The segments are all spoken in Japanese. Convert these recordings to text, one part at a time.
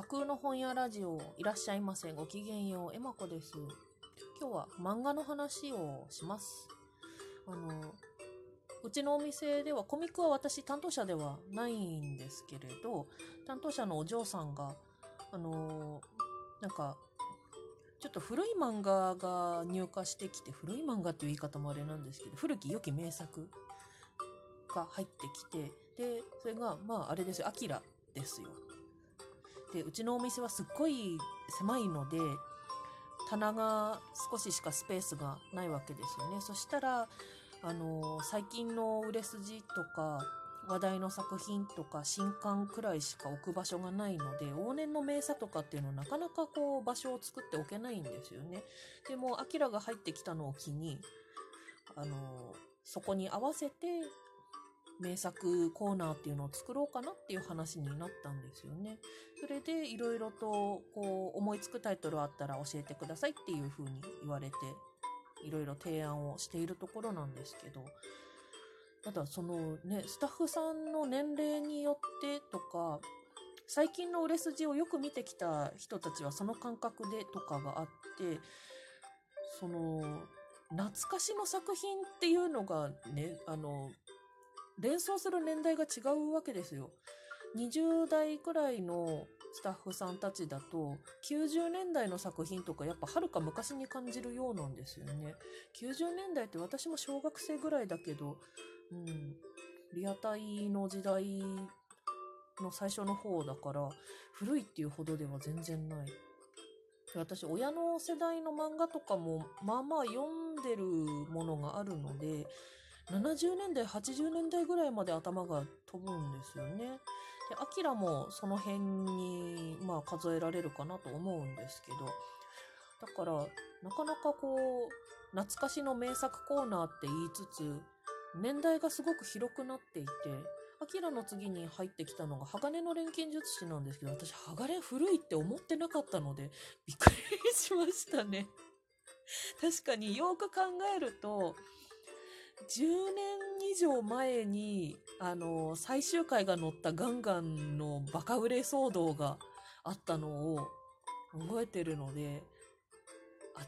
架空の本屋ラジオ、いらっしゃいませ。ごきげんよう、えまこです。今日は漫画の話をします。あの、うちのお店では、コミックは私担当者ではないんですけれど、担当者のお嬢さんが、あの、なんか、ちょっと古い漫画が入荷してきて、古い漫画っていう言い方もあれなんですけど、古き良き名作が入ってきて、で、それが、まあ、あれですよ、アキラですよ。で、うちのお店はすっごい狭いので、棚が少ししかスペースがないわけですよね。そしたら、あの、最近の売れ筋とか、話題の作品とか新刊くらいしか置く場所がないので、往年の名作とかっていうのはなかなかこう場所を作っておけないんですよね。でも、アキラが入ってきたのを機に、あの、そこに合わせて名作コーナーっていうのを作ろうかなっていう話になったんですよね。それでいろいろとこう思いつくタイトルあったら教えてくださいっていうふうに言われて、いろいろ提案をしているところなんですけど、ただそのね、スタッフさんの年齢によってとか、最近の売れ筋をよく見てきた人たちはその感覚でとかがあって、その、懐かしの作品っていうのがね、あの、連想する年代が違うわけですよ。20代くらいのスタッフさんたちだと、90年代の作品とかやっぱはるか昔に感じるようなんですよね。90年代って私も小学生ぐらいだけど、うん、リアタイの時代の最初の方だから、古いっていうほどでは全然ない。私、親の世代の漫画とかも、まあまあ読んでるものがあるので、70年代、80年代ぐらいまで頭が飛ぶんですよね。で、アキラもその辺に、まあ数えられるかなと思うんですけど、だから、なかなかこう、懐かしの名作コーナーって言いつつ、年代がすごく広くなっていて、アキラの次に入ってきたのが鋼の錬金術師なんですけど、私、鋼古いって思ってなかったので、びっくりしましたね。確かによく考えると、10年以上前に、あの、最終回が載ったガンガンのバカ売れ騒動があったのを覚えてるので、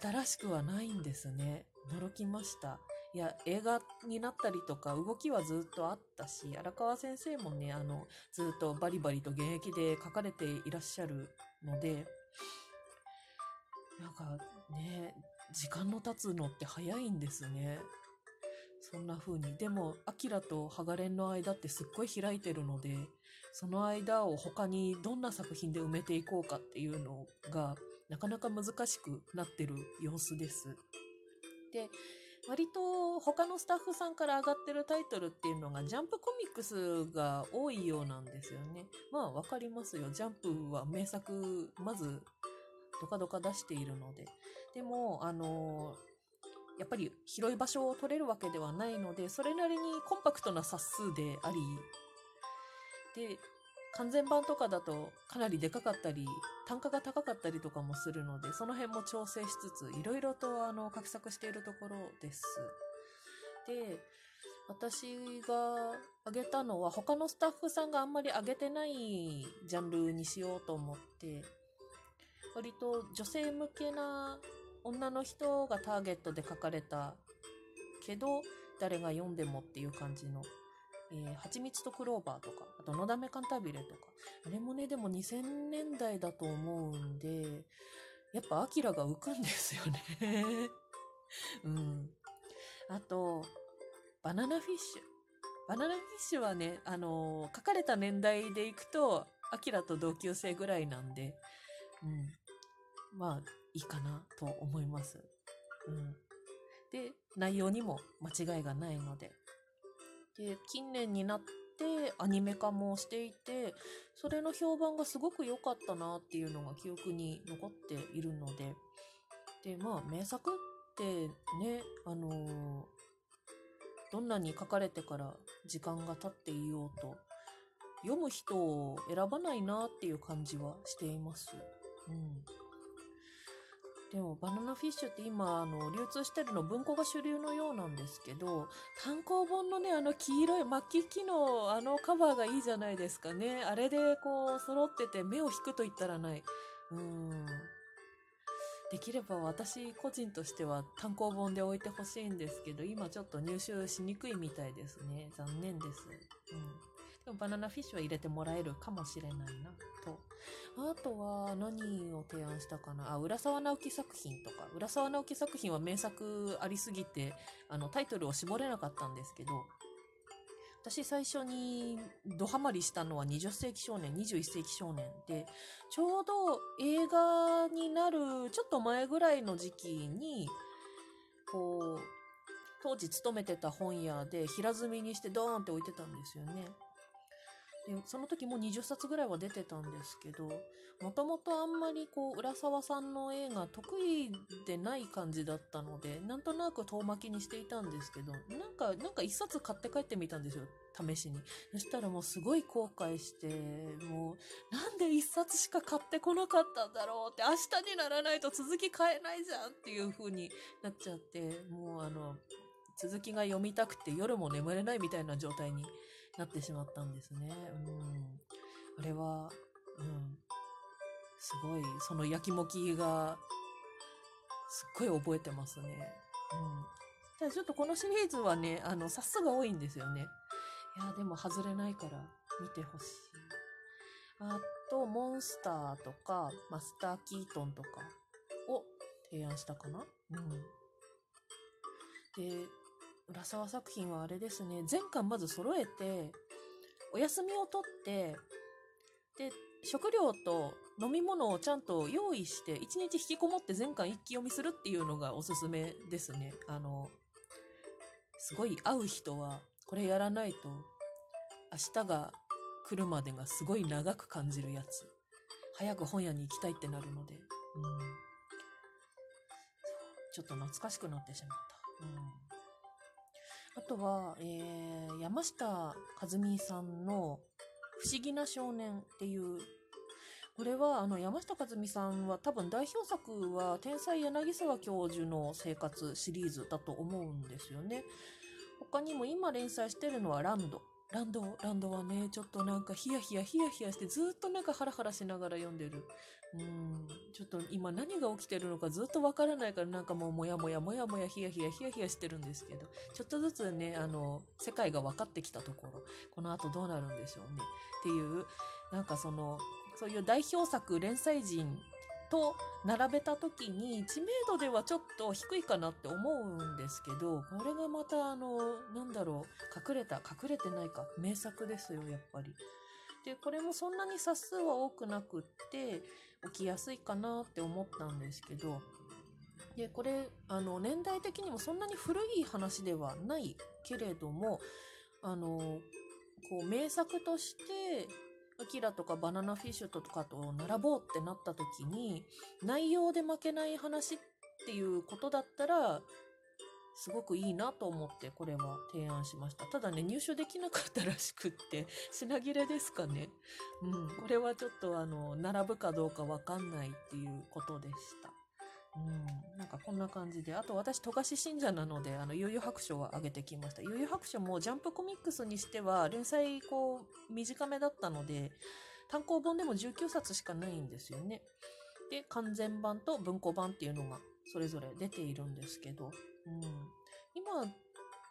新しくはないんですね。驚きました。いや、映画になったりとか、動きはずっとあったし、荒川先生もね、あの、ずっとバリバリと現役で書かれていらっしゃるので、なんかね、時間の経つのって早いんですね。そんな風に。でも、アキラとハガレンの間ってすっごい開いてるので、その間を他にどんな作品で埋めていこうかっていうのが、なかなか難しくなってる様子です。で、割と他のスタッフさんから上がってるタイトルっていうのがジャンプコミックスが多いようなんですよね。まあわかりますよ。ジャンプは名作、まずドカドカ出しているので。でも、あのやっぱり広い場所を取れるわけではないので、それなりにコンパクトな冊数であり、で、完全版とかだとかなりでかかったり、単価が高かったりとかもするので、その辺も調整しつつ、いろいろとあの、画策しているところです。で、私が挙げたのは他のスタッフさんがあんまり挙げてないジャンルにしようと思って、割と女性向けな女の人がターゲットで書かれたけど、誰が読んでもっていう感じのえー、蜂蜜とクローバーとか、あと、のだめカンタービレとか。あれもね、でも2000年代だと思うんで、やっぱアキラが浮くんですよね。うん。あと、バナナフィッシュ。バナナフィッシュはね、あの書かれた年代でいくと、アキラと同級生ぐらいなんで、うん。まあ、いいかなと思います。うん。で、内容にも間違いがないので。で、近年になってアニメ化もしていて、それの評判がすごく良かったなっていうのが記憶に残っているので、で、まあ、名作ってね、あのーどんなに書かれてから時間が経っていようと、読む人を選ばないなっていう感じはしています。うん。でもバナナフィッシュって今あの流通してるの文庫が主流のようなんですけど単行本のねあの黄色い末期機のあのカバーがいいじゃないですかね。あれでこう揃ってて目を引くと言ったらない。うん。できれば私個人としては単行本で置いてほしいんですけど今ちょっと入手しにくいみたいですね。残念です。うん。でもバナナフィッシュは入れてもらえるかもしれないな、と。あとは何を提案したかな？あ、浦沢直樹作品とか。浦沢直樹作品は名作ありすぎて、あの、タイトルを絞れなかったんですけど、私最初にドハマりしたのは20世紀少年、21世紀少年で、ちょうど映画になるちょっと前ぐらいの時期に、こう、当時勤めてた本屋で平積みにしてドーンって置いてたんですよね。でその時も20冊ぐらいは出てたんですけどもともとあんまりこう浦沢さんの絵が得意でない感じだったのでなんとなく遠巻きにしていたんですけどなんかなんか一冊買って帰ってみたんですよ試しに。そしたらもうすごい後悔してもうなんで一冊しか買ってこなかったんだろうって明日にならないと続き買えないじゃんっていう風になっちゃってもうあの続きが読みたくて夜も眠れないみたいな状態になってしまったんですね。うん。あれは、うん。すごい、その焼きもきが、すっごい覚えてますね。うん。ただちょっとこのシリーズはね、あの、冊数が多いんですよね。いや、でも外れないから見てほしい。あと、モンスターとか、マスター・キートンとかを提案したかなうん。で、浦沢作品はあれですね、全巻まず揃えて、お休みを取って、で、食料と飲み物をちゃんと用意して、一日引きこもって全巻一気読みするっていうのがおすすめですね。あの、すごい会う人は、これやらないと、明日が来るまでがすごい長く感じるやつ。早く本屋に行きたいってなるので、うん。ちょっと懐かしくなってしまった。うん。あとは、えー、山下和美さんの不思議な少年っていう、これはあの山下和美さんは多分代表作は天才柳沢教授の生活シリーズだと思うんですよね。他にも今連載してるのはランド。ランド、ランドはね、ちょっとなんかヒヤヒヤヒヤヒヤしてずっとなんかハラハラしながら読んでる。うん、ちょっと今何が起きてるのかずっとわからないからなんかもうもやもやもやもやヒヤヒヤヒヤヒヤしてるんですけど、ちょっとずつね、あの、世界が分かってきたところ、この後どうなるんでしょうね。っていう、なんかその、そういう代表作連載人と並べた時に知名度ではちょっと低いかなって思うんですけど、これがまたあの、なんだろう、隠れた、隠れてないか、名作ですよ、やっぱり。で、これもそんなに冊数は多くなくって、起きやすいかなって思ったんですけど、で、これ、あの、年代的にもそんなに古い話ではないけれども、あの、こう、名作として、キラとかバナナフィッシュとかと並ぼうってなった時に、内容で負けない話っていうことだったら、すごくいいなと思ってこれは提案しました。ただね、入手できなかったらしくって、品切れですかね。うん、これはちょっとあの、並ぶかどうかわかんないっていうことでした。うん、なんかこんな感じで。あと私、富樫信者なので、あの、悠々白書を上げてきました。悠々白書もジャンプコミックスにしては、連載、こう、短めだったので、単行本でも19冊しかないんですよね。で、完全版と文庫版っていうのが、それぞれ出ているんですけど、うん。今、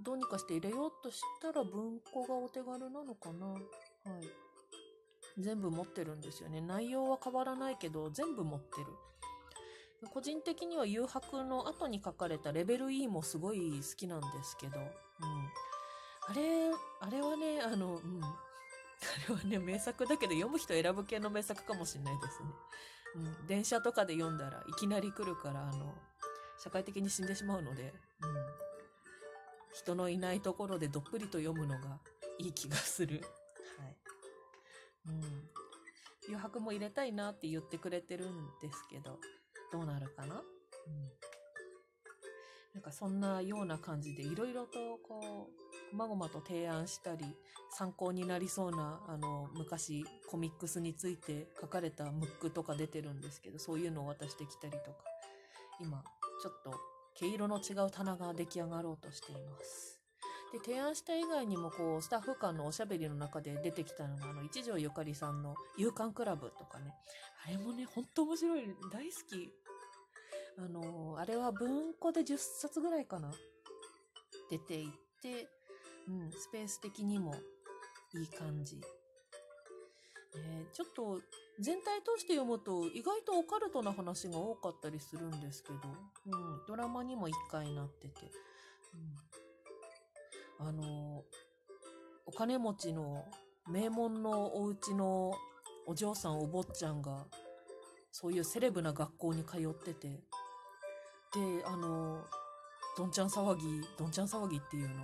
どうにかして入れようとしたら文庫がお手軽なのかなはい。全部持ってるんですよね。内容は変わらないけど、全部持ってる。個人的には誘白の後に書かれたレベル E もすごい好きなんですけど、うん。あれ、あれはね、あの、うん。あれはね、名作だけど読む人選ぶ系の名作かもしれないですね。うん。電車とかで読んだらいきなり来るから、あの、社会的に死んでしまうので、うん。人のいないところでどっぷりと読むのがいい気がする。はい。うん。余白も入れたいなって言ってくれてるんですけど、どうなるかな？うん。なんかそんなような感じでいろいろとこう、まごまと提案したり、参考になりそうな、あの、昔コミックスについて書かれたムックとか出てるんですけど、そういうのを渡してきたりとか。今、ちょっと毛色の違う棚が出来上がろうとしています。で、提案した以外にも、こう、スタッフ間のおしゃべりの中で出てきたのが、あの、一条ゆかりさんの勇敢クラブとかね。あれもね、ほんと面白い。大好き。あの、あれは文庫で10冊ぐらいかな。出ていって、うん、スペース的にもいい感じ。えーちょっと全体通して読むと意外とオカルトな話が多かったりするんですけど、うん、ドラマにも一回なってて、うん、あの、お金持ちの名門のお家のお嬢さんお坊ちゃんがそういうセレブな学校に通ってて、で、あの、どんちゃん騒ぎ、どんちゃん騒ぎっていうの？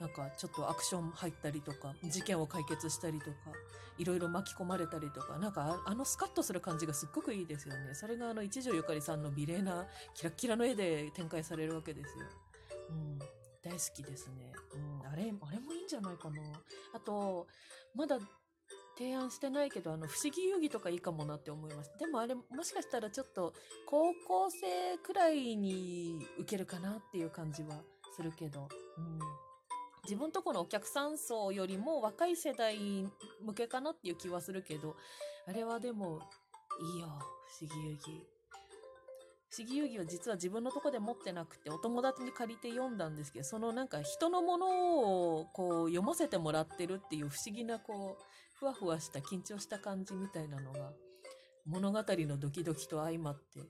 なんかちょっとアクション入ったりとか、事件を解決したりとか、いろいろ巻き込まれたりとか、なんかあのスカッとする感じがすっごくいいですよね。それがあの一条ゆかりさんの美麗なキラッキラの絵で展開されるわけですよ。うん。大好きですね。うん。あれ、あれもいいんじゃないかな。あと、まだ提案してないけど、あの、不思議遊戯とかいいかもなって思います。でもあれ、もしかしたらちょっと、高校生くらいに受けるかなっていう感じはするけど、うん。自分とこのお客さん層よりも若い世代向けかなっていう気はするけど、あれはでも、いいよ、不思議遊戯。不思議遊戯は実は自分のとこで持ってなくて、お友達に借りて読んだんですけど、そのなんか人のものをこう読ませてもらってるっていう不思議なこう、ふわふわした緊張した感じみたいなのが、物語のドキドキと相まって、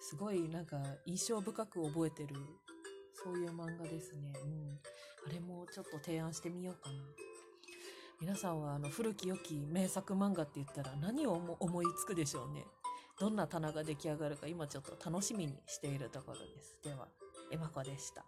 すごいなんか印象深く覚えてる、そういう漫画ですね。うん。あれもちょっと提案してみようかな。皆さんはあの古き良き名作漫画って言ったら何を思いつくでしょうね。どんな棚が出来上がるか今ちょっと楽しみにしているところです。では、エマコでした。